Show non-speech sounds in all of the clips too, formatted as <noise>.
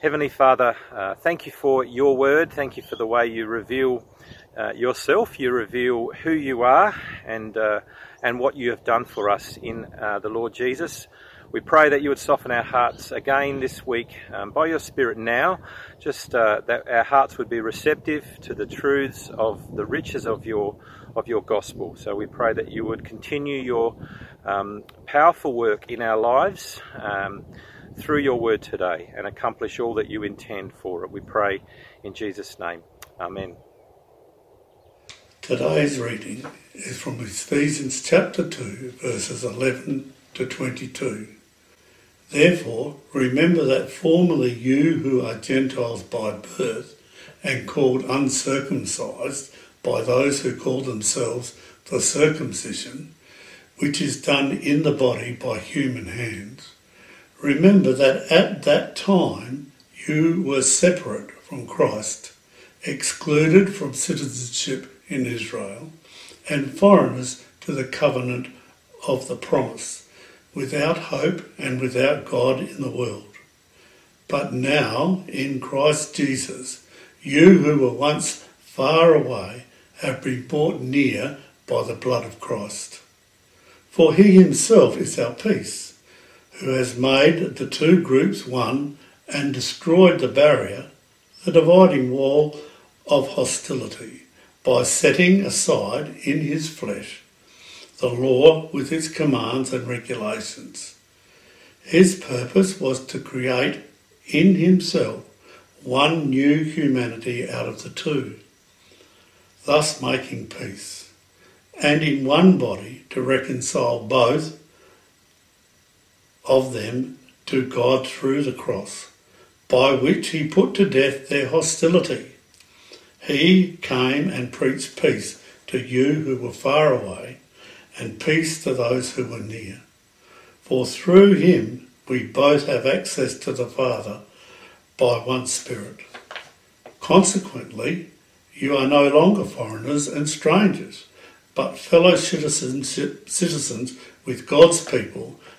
Heavenly Father, uh, thank you for your word. Thank you for the way you reveal uh, yourself. You reveal who you are and uh, and what you have done for us in uh, the Lord Jesus. We pray that you would soften our hearts again this week um, by your Spirit now, just uh, that our hearts would be receptive to the truths of the riches of your of your gospel. So we pray that you would continue your um, powerful work in our lives. Um, through your word today and accomplish all that you intend for it. We pray in Jesus' name. Amen. Today's reading is from Ephesians chapter 2, verses 11 to 22. Therefore, remember that formerly you who are Gentiles by birth and called uncircumcised by those who call themselves the circumcision, which is done in the body by human hands Remember that at that time you were separate from Christ, excluded from citizenship in Israel, and foreigners to the covenant of the promise, without hope and without God in the world. But now, in Christ Jesus, you who were once far away have been brought near by the blood of Christ. For he himself is our peace who has made the two groups one and destroyed the barrier, the dividing wall of hostility, by setting aside in his flesh the law with its commands and regulations. His purpose was to create in himself one new humanity out of the two, thus making peace, and in one body to reconcile both of them to God through the cross, by which he put to death their hostility. He came and preached peace to you who were far away, and peace to those who were near. For through him we both have access to the Father by one Spirit. Consequently, you are no longer foreigners and strangers, but fellow citizens, citizens with God's people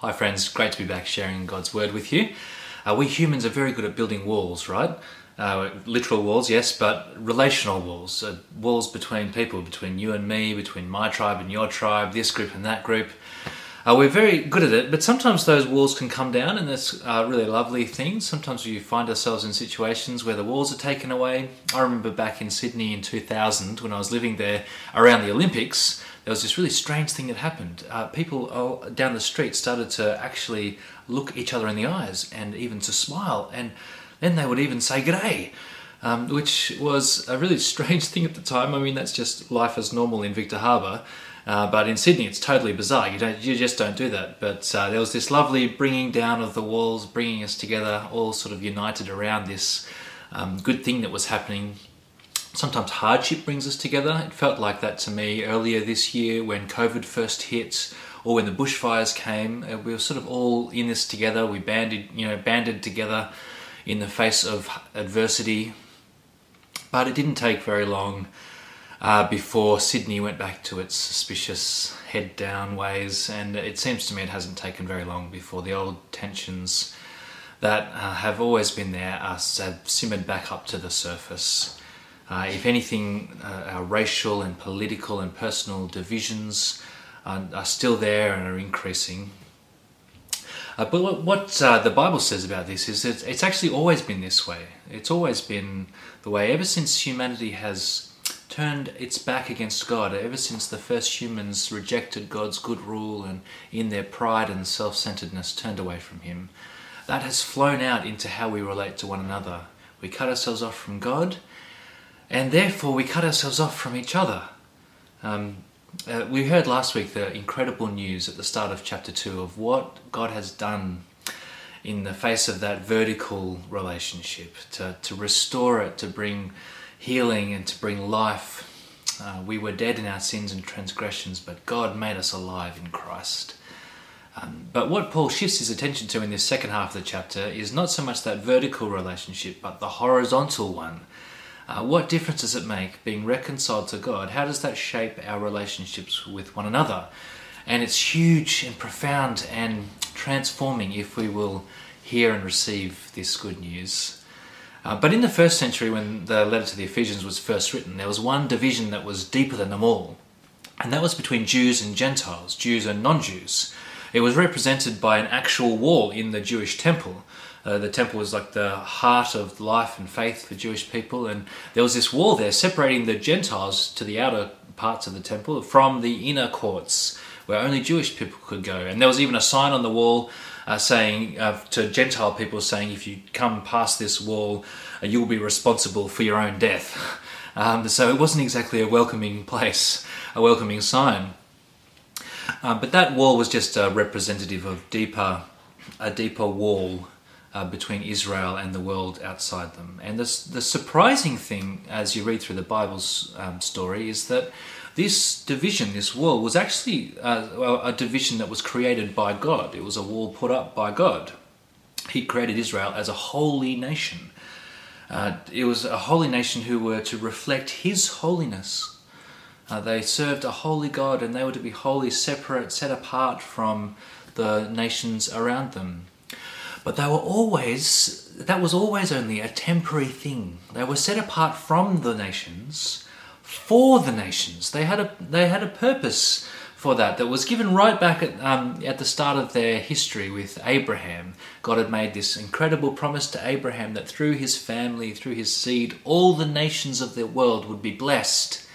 Hi, friends. Great to be back sharing God's Word with you. Uh, we humans are very good at building walls, right? Uh, literal walls, yes, but relational walls. Uh, walls between people, between you and me, between my tribe and your tribe, this group and that group. Uh, we're very good at it, but sometimes those walls can come down, and that's a really lovely thing. Sometimes we find ourselves in situations where the walls are taken away. I remember back in Sydney in 2000 when I was living there around the Olympics there was this really strange thing that happened. Uh, people down the street started to actually look each other in the eyes and even to smile, and then they would even say "g'day," um, which was a really <laughs> strange thing at the time. I mean, that's just life as normal in Victor Harbor. Uh, but in Sydney, it's totally bizarre. You don't, you just don't do that. But uh, there was this lovely bringing down of the walls, bringing us together, all sort of united around this um, good thing that was happening Sometimes hardship brings us together. It felt like that to me earlier this year when COVID first hit or when the bushfires came. Uh, we were sort of all in this together. We banded, you know, banded together in the face of adversity. But it didn't take very long uh, before Sydney went back to its suspicious head down ways, and it seems to me it hasn't taken very long before the old tensions that uh, have always been there have simmered back up to the surface. Uh, if anything, uh, our racial and political and personal divisions are, are still there and are increasing. Uh, but what uh, the Bible says about this is that it's actually always been this way. It's always been the way ever since humanity has turned its back against God, ever since the first humans rejected God's good rule and in their pride and self centeredness turned away from Him. That has flown out into how we relate to one another. We cut ourselves off from God and therefore we cut ourselves off from each other. Um, uh, we heard last week the incredible news at the start of chapter 2 of what God has done in the face of that vertical relationship, to, to restore it, to bring healing and to bring life. Uh, we were dead in our sins and transgressions, but God made us alive in Christ. Um, but what Paul shifts his attention to in this second half of the chapter is not so much that vertical relationship, but the horizontal one. Uh, what difference does it make being reconciled to God? How does that shape our relationships with one another? And it's huge and profound and transforming if we will hear and receive this good news. Uh, but in the first century, when the letter to the Ephesians was first written, there was one division that was deeper than them all, and that was between Jews and Gentiles, Jews and non Jews. It was represented by an actual wall in the Jewish temple. Uh, the temple was like the heart of life and faith for Jewish people, and there was this wall there separating the Gentiles to the outer parts of the temple from the inner courts where only Jewish people could go. And there was even a sign on the wall uh, saying uh, to Gentile people, saying, if you come past this wall, uh, you will be responsible for your own death. <laughs> Um, so it wasn't exactly a welcoming place, a welcoming sign. Um, but that wall was just a representative of deeper, a deeper wall uh, between Israel and the world outside them. And the, the surprising thing, as you read through the Bible's um, story, is that this division, this wall, was actually uh, a division that was created by God. It was a wall put up by God. He created Israel as a holy nation. Uh, it was a holy nation who were to reflect His holiness. Uh, they served a holy God and they were to be wholly separate, set apart from the nations around them. But they were always, that was always only a temporary thing. They were set apart from the nations for the nations. They had a they had a purpose for that that was given right back at um, at the start of their history with Abraham. God had made this incredible promise to Abraham that through his family, through his seed, all the nations of the world would be blessed.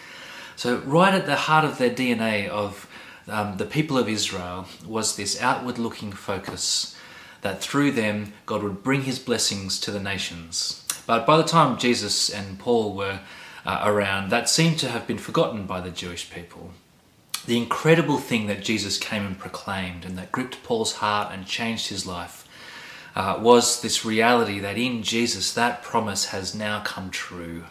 So right at the heart of their DNA of um, the people of Israel was this outward-looking focus that through them God would bring His blessings to the nations. But by the time Jesus and Paul were uh, around that seemed to have been forgotten by the Jewish people. The incredible thing that Jesus came and proclaimed and that gripped Paul's heart and changed his life uh, was this reality that in Jesus that promise has now come true.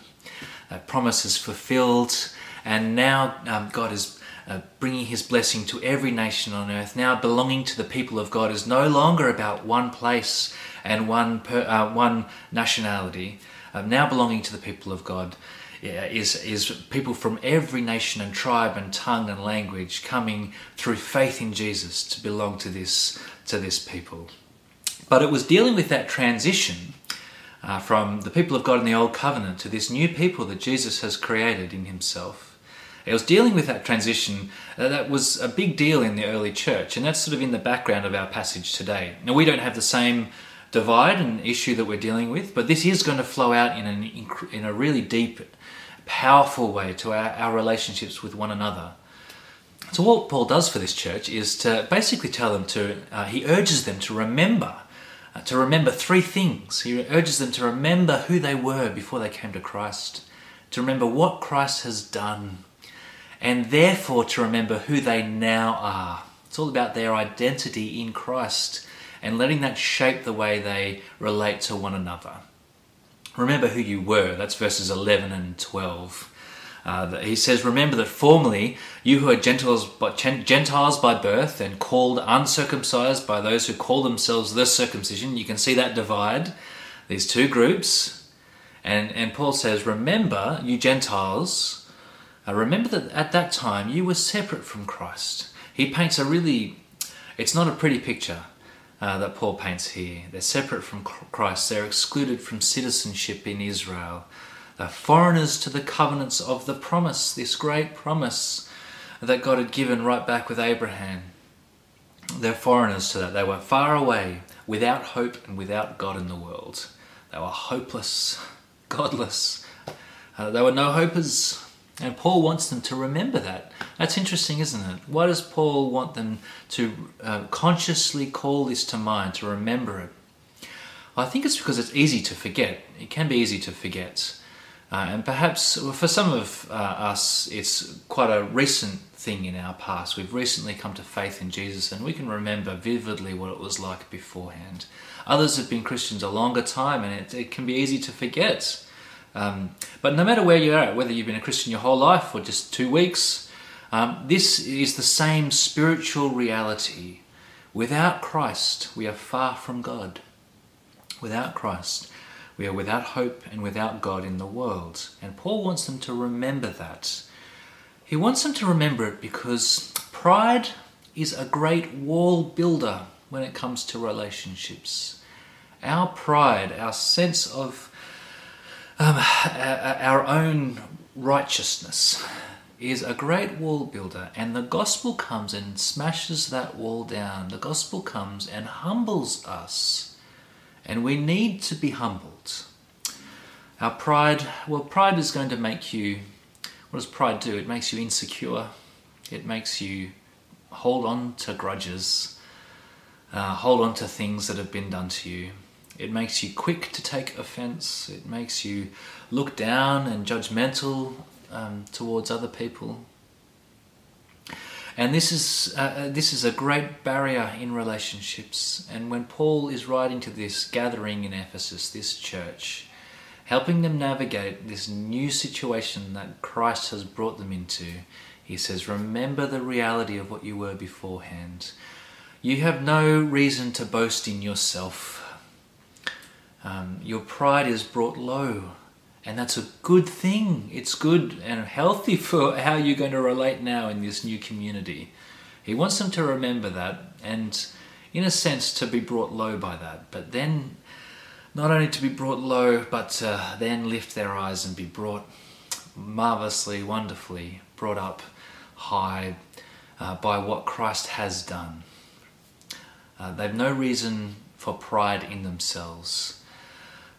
That promise is fulfilled, and now um, God is uh, bringing his blessing to every nation on earth. Now, belonging to the people of God is no longer about one place and one, per, uh, one nationality. Uh, now, belonging to the people of God is, is people from every nation and tribe and tongue and language coming through faith in Jesus to belong to this, to this people. But it was dealing with that transition uh, from the people of God in the Old Covenant to this new people that Jesus has created in Himself. It was dealing with that transition uh, that was a big deal in the early church, and that's sort of in the background of our passage today. Now, we don't have the same divide and issue that we're dealing with, but this is going to flow out in, an, in a really deep powerful way to our, our relationships with one another. So, what Paul does for this church is to basically tell them to, uh, he urges them to remember, uh, to remember three things. He urges them to remember who they were before they came to Christ, to remember what Christ has done, and therefore to remember who they now are. It's all about their identity in Christ and letting that shape the way they relate to one another. Remember who you were. That's verses 11 and 12. Uh, he says, Remember that formerly you who are Gentiles by, Gentiles by birth and called uncircumcised by those who call themselves the circumcision. You can see that divide, these two groups. And, and Paul says, Remember, you Gentiles, remember that at that time you were separate from Christ. He paints a really, it's not a pretty picture uh, that Paul paints here. They're separate from Christ, they're excluded from citizenship in Israel. They're foreigners to the covenants of the promise, this great promise that God had given right back with Abraham. They're foreigners to that. They were far away, without hope and without God in the world. They were hopeless, godless. Uh, they were no hopers. And Paul wants them to remember that. That's interesting, isn't it? Why does Paul want them to uh, consciously call this to mind, to remember it? I think it's because it's easy to forget. It can be easy to forget. Uh, and perhaps for some of uh, us, it's quite a recent thing in our past. We've recently come to faith in Jesus and we can remember vividly what it was like beforehand. Others have been Christians a longer time and it, it can be easy to forget. Um, but no matter where you're whether you've been a Christian your whole life or just two weeks, um, this is the same spiritual reality. Without Christ, we are far from God. Without Christ, we are without hope and without God in the world. And Paul wants them to remember that. He wants them to remember it because pride is a great wall builder when it comes to relationships. Our pride, our sense of um, our own righteousness, is a great wall builder, and the gospel comes and smashes that wall down. The gospel comes and humbles us, and we need to be humbled. Our pride, well, pride is going to make you, what does pride do? It makes you insecure, it makes you hold on to grudges, uh, hold on to things that have been done to you. It makes you quick to take offense. It makes you look down and judgmental um, towards other people. And this is, uh, uh, this is a great barrier in relationships. And when Paul is writing to this gathering in Ephesus, this church, helping them navigate this new situation that Christ has brought them into, he says, Remember the reality of what you were beforehand. You have no reason to boast in yourself. Um, your pride is brought low and that's a good thing. It's good and healthy <laughs> for how you're going to relate now in this new community. He wants them to remember that and, in a sense, to be brought low by that. But then, not only to be brought low, but to then lift their eyes and be brought marvelously, wonderfully brought up high uh, by what Christ has done. Uh, they've no reason for pride in themselves.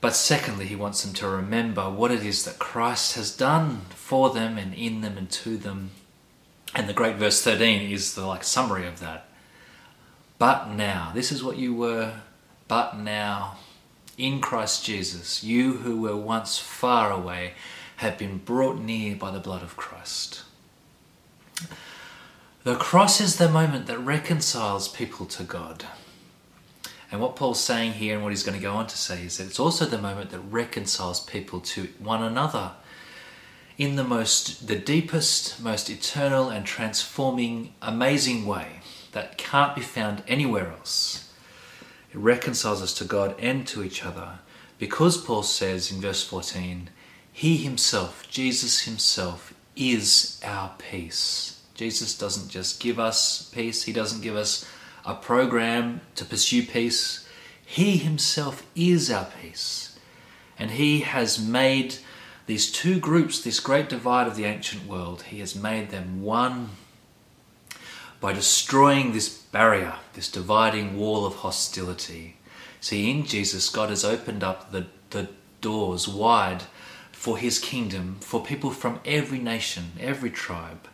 But secondly, he wants them to remember what it is that Christ has done for them and in them and to them. And the great verse 13 is the like summary of that. But now, this is what you were, but now, in Christ Jesus, you who were once far away have been brought near by the blood of Christ. The cross is the moment that reconciles people to God. And what Paul's saying here and what he's going to go on to say is that it's also the moment that reconciles people to one another in the most the deepest, most eternal and transforming amazing way that can't be found anywhere else. It reconciles us to God and to each other because Paul says in verse 14, he himself, Jesus himself is our peace. Jesus doesn't just give us peace, he doesn't give us a program to pursue peace. He himself is our peace. And he has made these two groups, this great divide of the ancient world, he has made them one by destroying this barrier, this dividing wall of hostility. See, in Jesus, God has opened up the, the doors wide for his kingdom, for people from every nation, every tribe.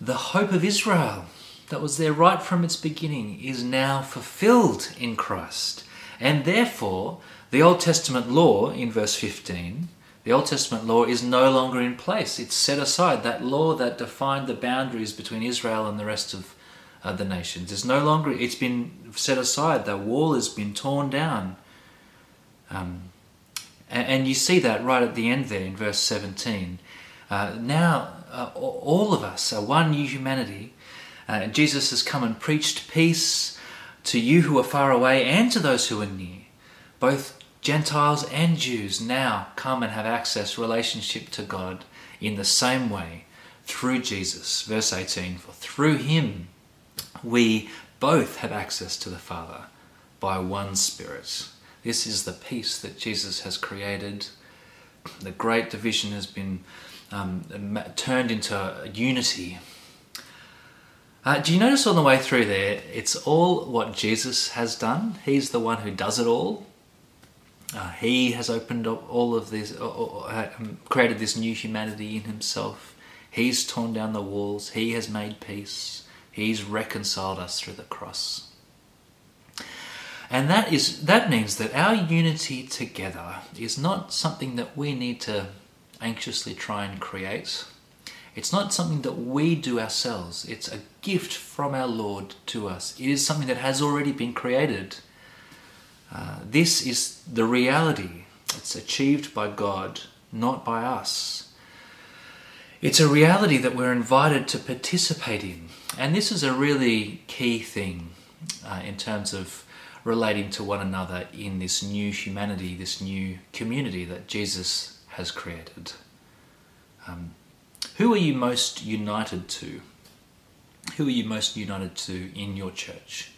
The hope of Israel that was there right from its beginning is now fulfilled in Christ. And therefore, the Old Testament law in verse 15, the Old Testament law is no longer in place. It's set aside. That law that defined the boundaries between Israel and the rest of uh, the nations is no longer, it's been set aside. The wall has been torn down. Um, and, and, you see that right at the end there in verse 17. Uh, now, uh, all of us are one new humanity uh, Jesus has come and preached peace to you who are far away and to those who are near. Both Gentiles and Jews now come and have access, relationship to God in the same way through Jesus. Verse 18 For through him we both have access to the Father by one Spirit. This is the peace that Jesus has created. The great division has been um, turned into unity uh, do you notice on the way through there, it's all what Jesus has done? He's the one who does it all. Uh, he has opened up all of this, uh, uh, um, created this new humanity in himself. He's torn down the walls. He has made peace. He's reconciled us through the cross. And that is that means that our unity together is not something that we need to anxiously try and create. It's not something that we do ourselves, it's a gift from our Lord to us. It is something that has already been created. Uh, this is the reality. It's achieved by God, not by us. It's a reality that we're invited to participate in. And this is a really key thing uh, in terms of relating to one another in this new humanity, this new community that Jesus has created. Um, who are you most united to? Who are you most united to in your church?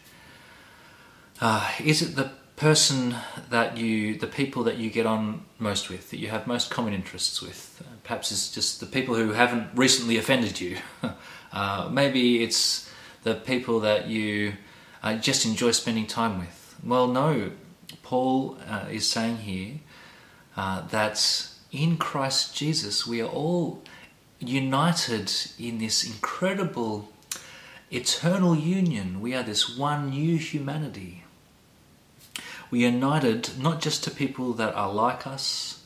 Uh, is it the person that you, the people that you get on most with, that you have most common interests with? Perhaps it's just the people who haven't recently offended you. <laughs> uh, maybe it's the people that you uh, just enjoy spending time with. Well, no. Paul uh, is saying here uh, that in Christ Jesus we are all united in this incredible eternal union. We are this one new humanity. We are united not just to people that are like us,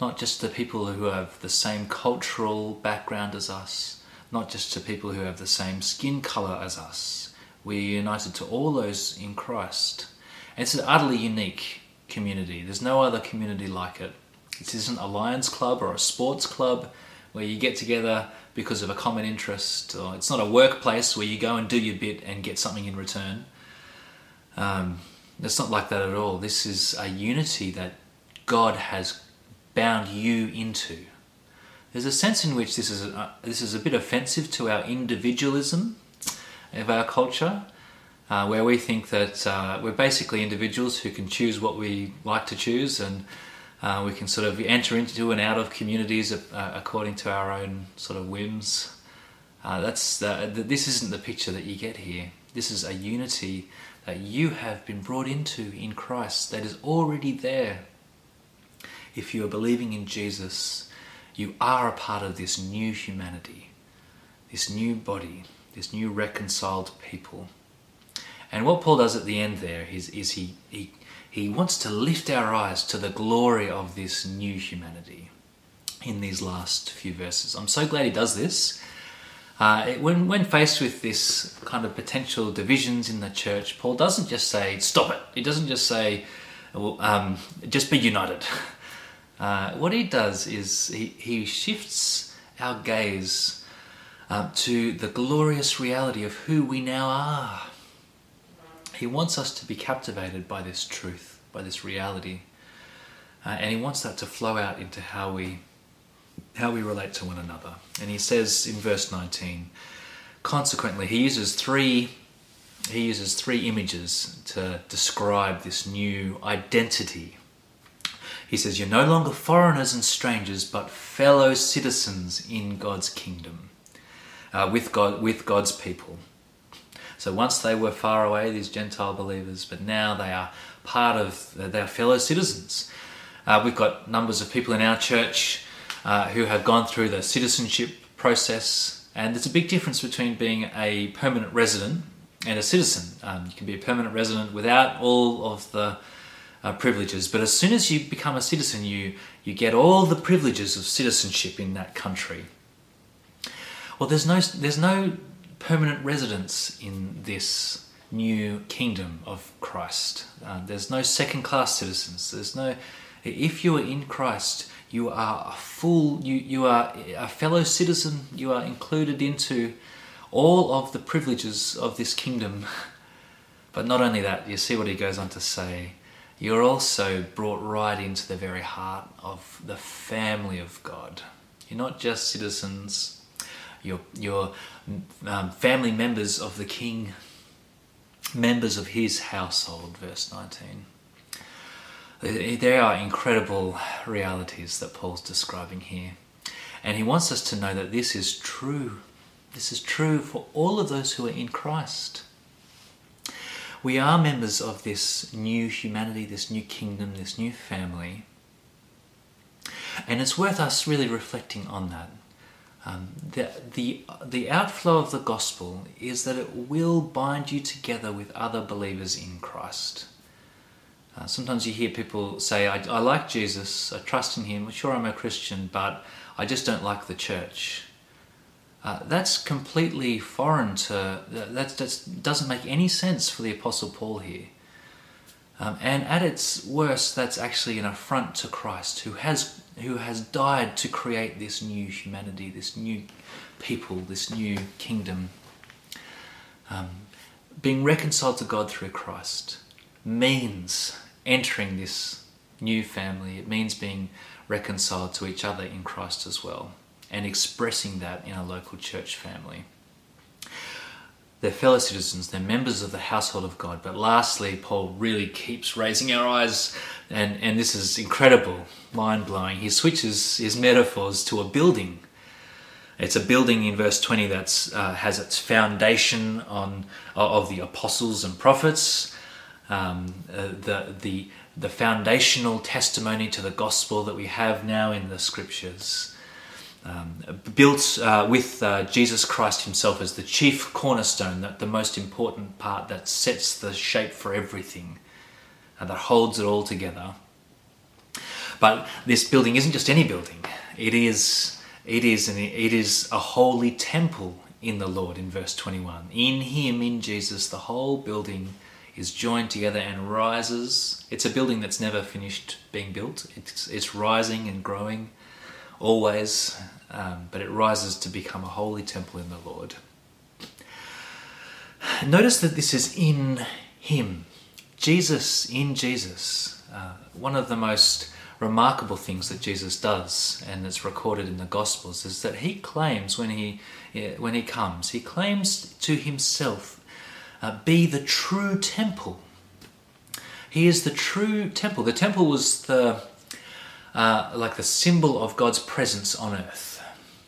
not just to people who have the same cultural background as us, not just to people who have the same skin colour as us. We are united to all those in Christ. And it's an utterly unique community. There's no other community like it. This isn't a Lions Club or a sports club where you get together because of a common interest, or it's not a workplace where you go and do your bit and get something in return. Um, it's not like that at all. This is a unity that God has bound you into. There's a sense in which this is a, this is a bit offensive to our individualism of our culture, uh, where we think that uh, we're basically individuals who can choose what we like to choose and uh, we can sort of enter into and out of communities uh, according to our own sort of whims. Uh, that's this isn't the picture that you get here. This is a unity that you have been brought into in Christ that is already there. If you are believing in Jesus, you are a part of this new humanity, this new body, this new reconciled people. And what Paul does at the end there is, is he, he he wants to lift our eyes to the glory of this new humanity in these last few verses. I'm so glad he does this. Uh, it, when, when faced with this kind of potential divisions in the church, Paul doesn't just say, stop it. He doesn't just say, well, um, just be united. <laughs> Uh, what he does is he, he shifts our gaze uh, to the glorious reality of who we now are. He wants us to be captivated by this truth, by this reality, uh, and he wants that to flow out into how we how we relate to one another. And he says in verse 19, consequently, he uses three he uses three images to describe this new identity. He says, You're no longer foreigners and strangers, but fellow citizens in God's kingdom, uh, with, God, with God's people. So once they were far away, these Gentile believers, but now they are part of their fellow citizens. Uh, we've got numbers of people in our church uh, who have gone through the citizenship process, and there's a big difference between being a permanent resident and a citizen. Um, you can be a permanent resident without all of the uh, privileges, but as soon as you become a citizen, you you get all the privileges of citizenship in that country. Well, there's no there's no permanent residence in this new kingdom of Christ. Uh, there's no second class citizens. There's no, if you are in Christ, you are a full, you, you are a fellow citizen, you are included into all of the privileges of this kingdom. <laughs> But not only that, you see what he goes on to say, you're also brought right into the very heart of the family of God. You're not just citizens, you're, you're um, family members of the king, members of his household, verse 19. There are incredible realities that Paul's describing here. And he wants us to know that this is true. This is true for all of those who are in Christ. We are members of this new humanity, this new kingdom, this new family. And it's worth us really reflecting on that. Um, the, the, the outflow of the gospel is that it will bind you together with other believers in Christ. Uh, sometimes you hear people say, I, I like Jesus, I trust in him, sure I'm a Christian, but I just don't like the church. Uh, that's completely foreign to, that that doesn't make any sense for the Apostle Paul here. Um, and at its worst, that's actually an affront to Christ, who has who has died to create this new humanity, this new people, this new kingdom. Um, being reconciled to God through Christ means entering this new family. It means being reconciled to each other in Christ as well, and expressing that in a local church family. They're fellow citizens, they're members of the household of God. But lastly, Paul really keeps raising our eyes, and, and this is incredible, mind blowing. He switches his metaphors to a building. It's a building in verse 20 that uh, has its foundation on of the apostles and prophets, um, uh, the, the, the foundational testimony to the gospel that we have now in the scriptures um, built uh, with uh, Jesus Christ Himself as the chief cornerstone, that the most important part that sets the shape for everything, and that holds it all together. But this building isn't just any building; it is it is an, it is a holy temple in the Lord. In verse twenty one, in Him, in Jesus, the whole building is joined together and rises. It's a building that's never finished being built. It's it's rising and growing always, um, but it rises to become a holy temple in the Lord. Notice that this is in Him, Jesus in Jesus. Uh, one of the most remarkable things that Jesus does, and it's recorded in the Gospels, is that He claims when He when He comes, He claims to Himself, uh, be the true temple. He is the true temple. The temple was the uh, like the symbol of God's presence on earth,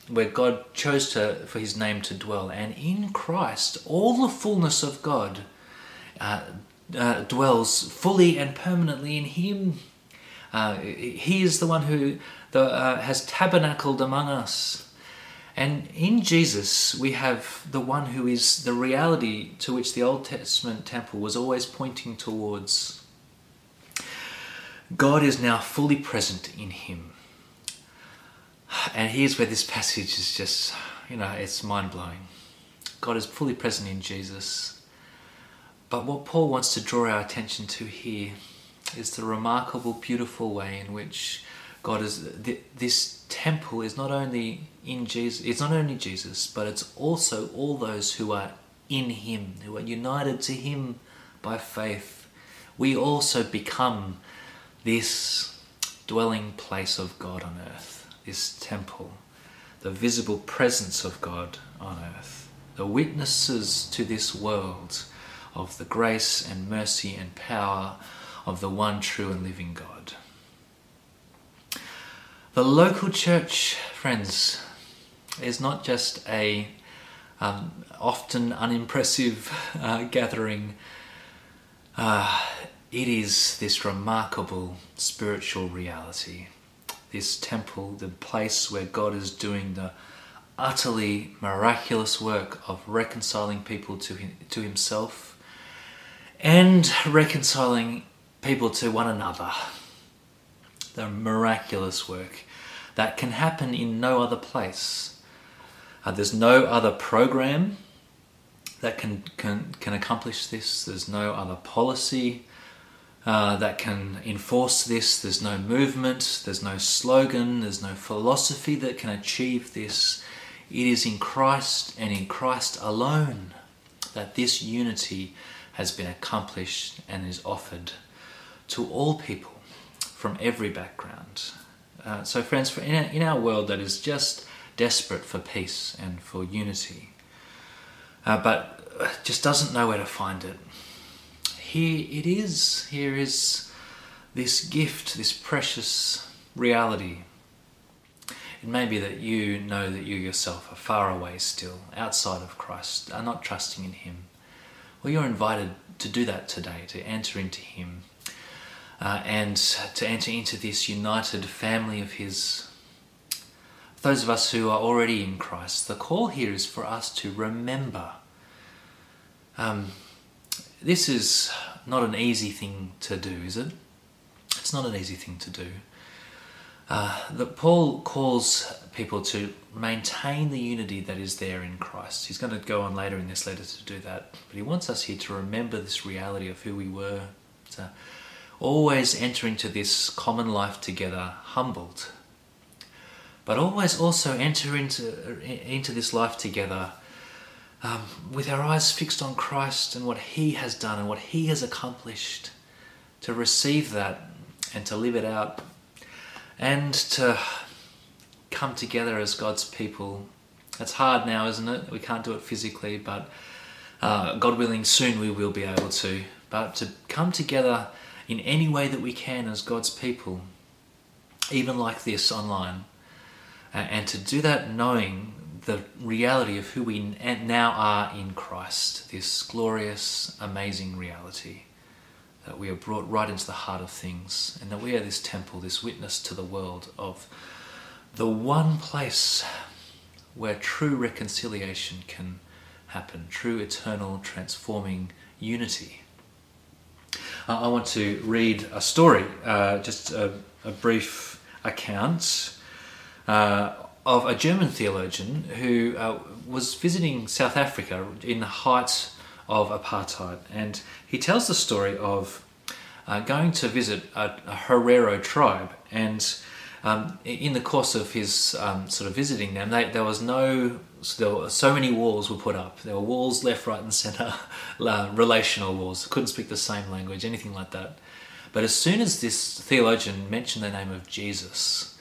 where God chose to, for his name to dwell. And in Christ, all the fullness of God uh, uh, dwells fully and permanently in him. Uh, he is the one who the, uh, has tabernacled among us. And in Jesus, we have the one who is the reality to which the Old Testament temple was always pointing towards God is now fully present in him. And here's where this passage is just, you know, it's mind blowing. God is fully present in Jesus. But what Paul wants to draw our attention to here is the remarkable, beautiful way in which God is. This temple is not only in Jesus, it's not only Jesus, but it's also all those who are in Him, who are united to Him by faith. We also become this dwelling place of God on earth, this temple, the visible presence of God on earth, the witnesses to this world of the grace and mercy and power of the one true and living God. The local church, friends, is not just a um, often unimpressive uh, gathering. Uh, it is this remarkable spiritual reality, this temple, the place where God is doing the utterly miraculous work of reconciling people to, him, to Himself and reconciling people to one another. The miraculous work that can happen in no other place. Uh, there's no other program that can, can, can accomplish this, there's no other policy uh, that can enforce this. There's no movement, there's no slogan, there's no philosophy that can achieve this. It is in Christ and in Christ alone that this unity has been accomplished and is offered to all people from every background. Uh, so, friends, in, our, in our world that is just desperate for peace and for unity, uh, but just doesn't know where to find it, here it is. Here is this gift, this precious reality. It may be that you know that you yourself are far away still, outside of Christ, are not trusting in Him. Well, you're invited to do that today, to enter into Him uh, and to enter into this united family of His. Those of us who are already in Christ, the call here is for us to remember. Um, this is not an easy thing to do, is it? It's not an easy thing to do. Uh, that Paul calls people to maintain the unity that is there in Christ. He's going to go on later in this letter to do that, but he wants us here to remember this reality of who we were, to always enter into this common life together humbled, but always also enter into into this life together um, with our eyes fixed on Christ and what He has done and what He has accomplished, to receive that and to live it out and to come together as God's people. It's hard now, isn't it? We can't do it physically, but uh, God willing, soon we will be able to. But to come together in any way that we can as God's people, even like this online, and to do that knowing the reality of who we now are in Christ, this glorious, amazing reality that we are brought right into the heart of things, and that we are this temple, this witness to the world of the one place where true reconciliation can happen, true, eternal, transforming unity. Uh, I want to read a story, uh, just a, a, brief account uh, of a German theologian who uh, was visiting South Africa in the height of apartheid. And he tells the story of uh, going to visit a, a Herero tribe. And um, in the course of his um, sort of visiting them, they, there was no, so there were so many walls were put up. There were walls left, right, and centre, <laughs> relational walls. Couldn't speak the same language, anything like that. But as soon as this theologian mentioned the name of Jesus,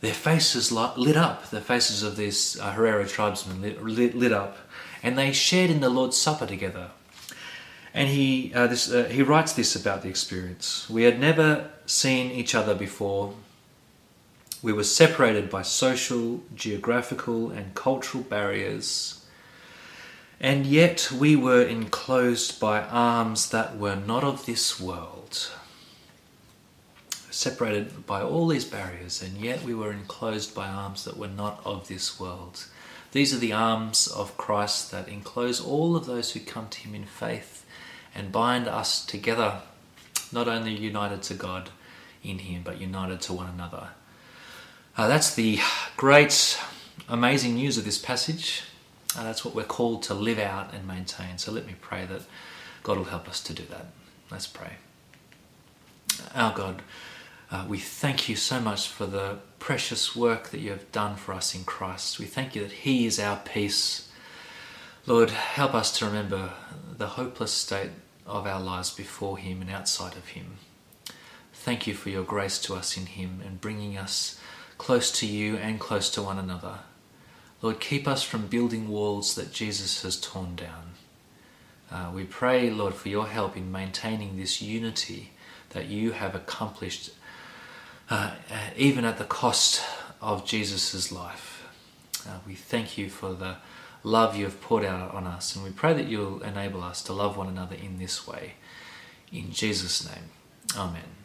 their faces lit up. The faces of these uh, Herero tribesmen lit, lit, lit up and they shared in the Lord's Supper together. And he, uh, this, uh, he writes this about the experience. We had never seen each other before. We were separated by social, geographical, and cultural barriers. And yet we were enclosed by arms that were not of this world. Separated by all these barriers, and yet we were enclosed by arms that were not of this world. These are the arms of Christ that enclose all of those who come to Him in faith and bind us together, not only united to God in Him, but united to one another. Uh, that's the great, amazing news of this passage. Uh, that's what we're called to live out and maintain. So let me pray that God will help us to do that. Let's pray. Our God, uh, we thank you so much for the precious work that you have done for us in Christ. We thank you that He is our peace. Lord, help us to remember the hopeless state of our lives before Him and outside of Him. Thank you for your grace to us in Him and bringing us close to you and close to one another. Lord, keep us from building walls that Jesus has torn down. Uh, we pray, Lord, for your help in maintaining this unity that you have accomplished uh, even at the cost of Jesus' life. Uh, we thank you for the love you have poured out on us, and we pray that you'll enable us to love one another in this way. In Jesus' name, Amen.